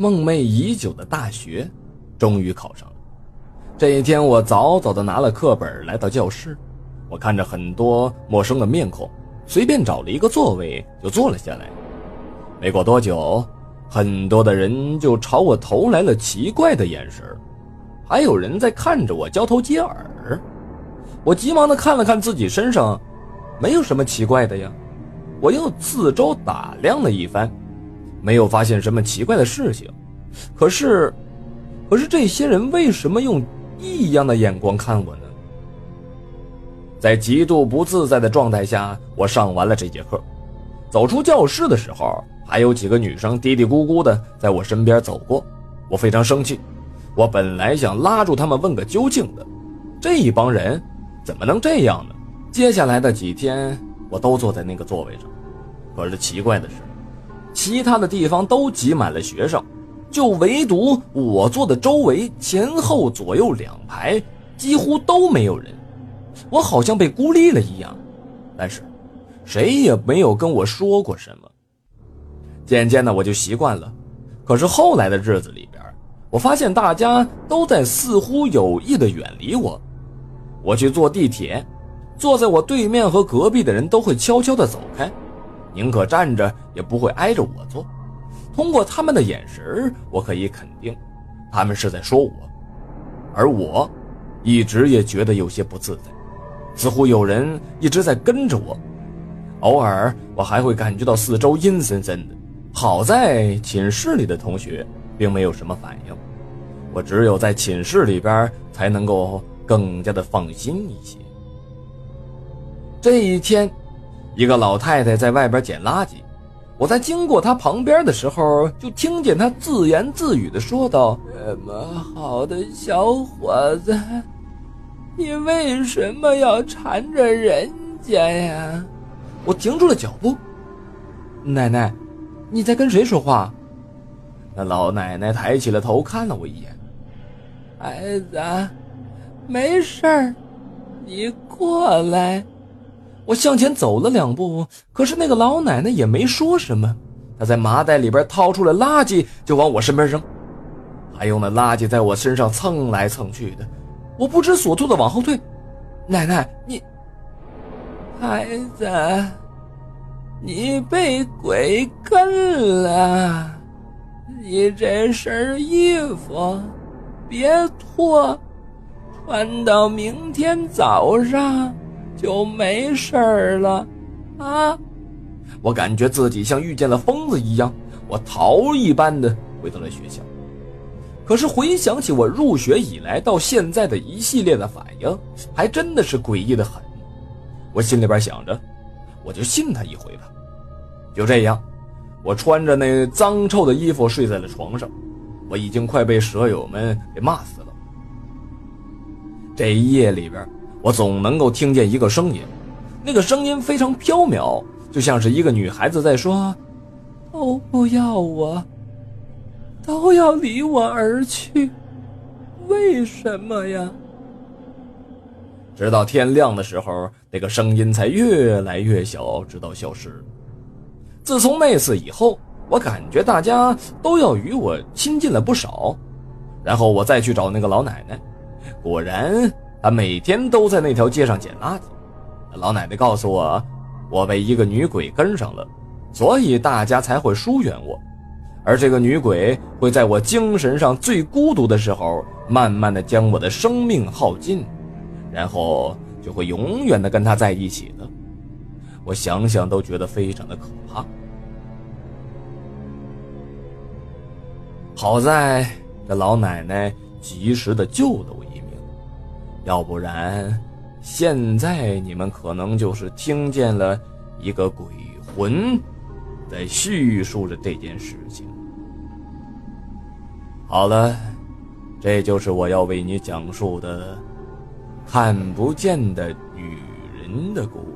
梦寐已久的大学，终于考上了。这一天，我早早的拿了课本来到教室，我看着很多陌生的面孔，随便找了一个座位就坐了下来。没过多久，很多的人就朝我投来了奇怪的眼神，还有人在看着我交头接耳。我急忙的看了看自己身上，没有什么奇怪的呀。我又四周打量了一番，没有发现什么奇怪的事情。可是，可是这些人为什么用异样的眼光看我呢？在极度不自在的状态下，我上完了这节课。走出教室的时候，还有几个女生嘀嘀咕咕的在我身边走过。我非常生气，我本来想拉住他们问个究竟的，这一帮人怎么能这样呢？接下来的几天，我都坐在那个座位上。可是奇怪的是，其他的地方都挤满了学生，就唯独我坐的周围前后左右两排几乎都没有人，我好像被孤立了一样。但是，谁也没有跟我说过什么。渐渐的，我就习惯了。可是后来的日子里边，我发现大家都在似乎有意的远离我。我去坐地铁，坐在我对面和隔壁的人都会悄悄的走开。宁可站着也不会挨着我坐。通过他们的眼神，我可以肯定，他们是在说我。而我，一直也觉得有些不自在，似乎有人一直在跟着我。偶尔，我还会感觉到四周阴森森的。好在寝室里的同学并没有什么反应，我只有在寝室里边才能够更加的放心一些。这一天。一个老太太在外边捡垃圾，我在经过她旁边的时候，就听见她自言自语的说道：“这么好的小伙子，你为什么要缠着人家呀？”我停住了脚步。奶奶，你在跟谁说话？那老奶奶抬起了头看了我一眼。孩子，没事儿，你过来。我向前走了两步，可是那个老奶奶也没说什么。她在麻袋里边掏出了垃圾，就往我身边扔，还用那垃圾在我身上蹭来蹭去的。我不知所措的往后退。奶奶，你，孩子，你被鬼跟了。你这身衣服别脱，穿到明天早上。就没事了，啊！我感觉自己像遇见了疯子一样，我逃一般的回到了学校。可是回想起我入学以来到现在的一系列的反应，还真的是诡异的很。我心里边想着，我就信他一回吧。就这样，我穿着那脏臭的衣服睡在了床上，我已经快被舍友们给骂死了。这一夜里边。我总能够听见一个声音，那个声音非常飘渺，就像是一个女孩子在说：“都不要我，都要离我而去，为什么呀？”直到天亮的时候，那个声音才越来越小，直到消失。自从那次以后，我感觉大家都要与我亲近了不少。然后我再去找那个老奶奶，果然。他每天都在那条街上捡垃圾。老奶奶告诉我，我被一个女鬼跟上了，所以大家才会疏远我。而这个女鬼会在我精神上最孤独的时候，慢慢的将我的生命耗尽，然后就会永远的跟她在一起的。我想想都觉得非常的可怕。好在这老奶奶及时的救了我。要不然，现在你们可能就是听见了一个鬼魂在叙述着这件事情。好了，这就是我要为你讲述的看不见的女人的故事。